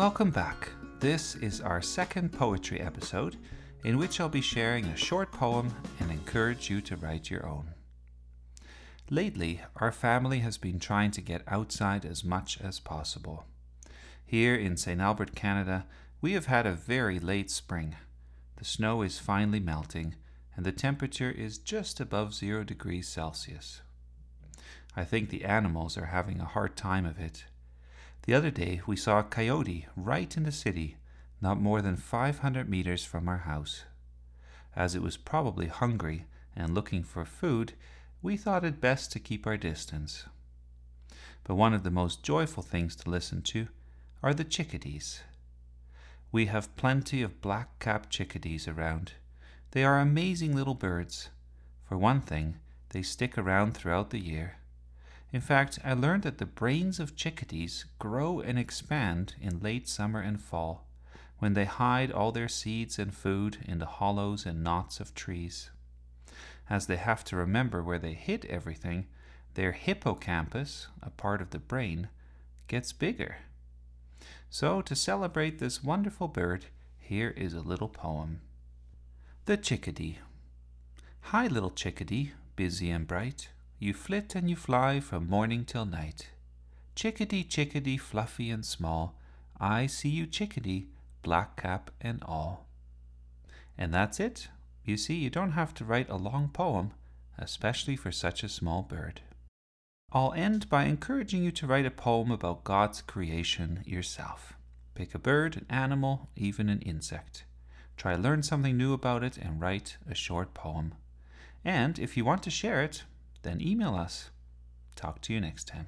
Welcome back. This is our second poetry episode in which I'll be sharing a short poem and encourage you to write your own. Lately, our family has been trying to get outside as much as possible. Here in St. Albert, Canada, we have had a very late spring. The snow is finally melting, and the temperature is just above zero degrees Celsius. I think the animals are having a hard time of it. The other day, we saw a coyote right in the city, not more than 500 meters from our house. As it was probably hungry and looking for food, we thought it best to keep our distance. But one of the most joyful things to listen to are the chickadees. We have plenty of black capped chickadees around. They are amazing little birds. For one thing, they stick around throughout the year. In fact, I learned that the brains of chickadees grow and expand in late summer and fall, when they hide all their seeds and food in the hollows and knots of trees. As they have to remember where they hid everything, their hippocampus, a part of the brain, gets bigger. So, to celebrate this wonderful bird, here is a little poem. The Chickadee. Hi, little chickadee, busy and bright. You flit and you fly from morning till night. Chickadee, chickadee, fluffy and small, I see you, chickadee, black cap and all. And that's it. You see, you don't have to write a long poem, especially for such a small bird. I'll end by encouraging you to write a poem about God's creation yourself. Pick a bird, an animal, even an insect. Try learn something new about it and write a short poem. And if you want to share it, then email us. Talk to you next time.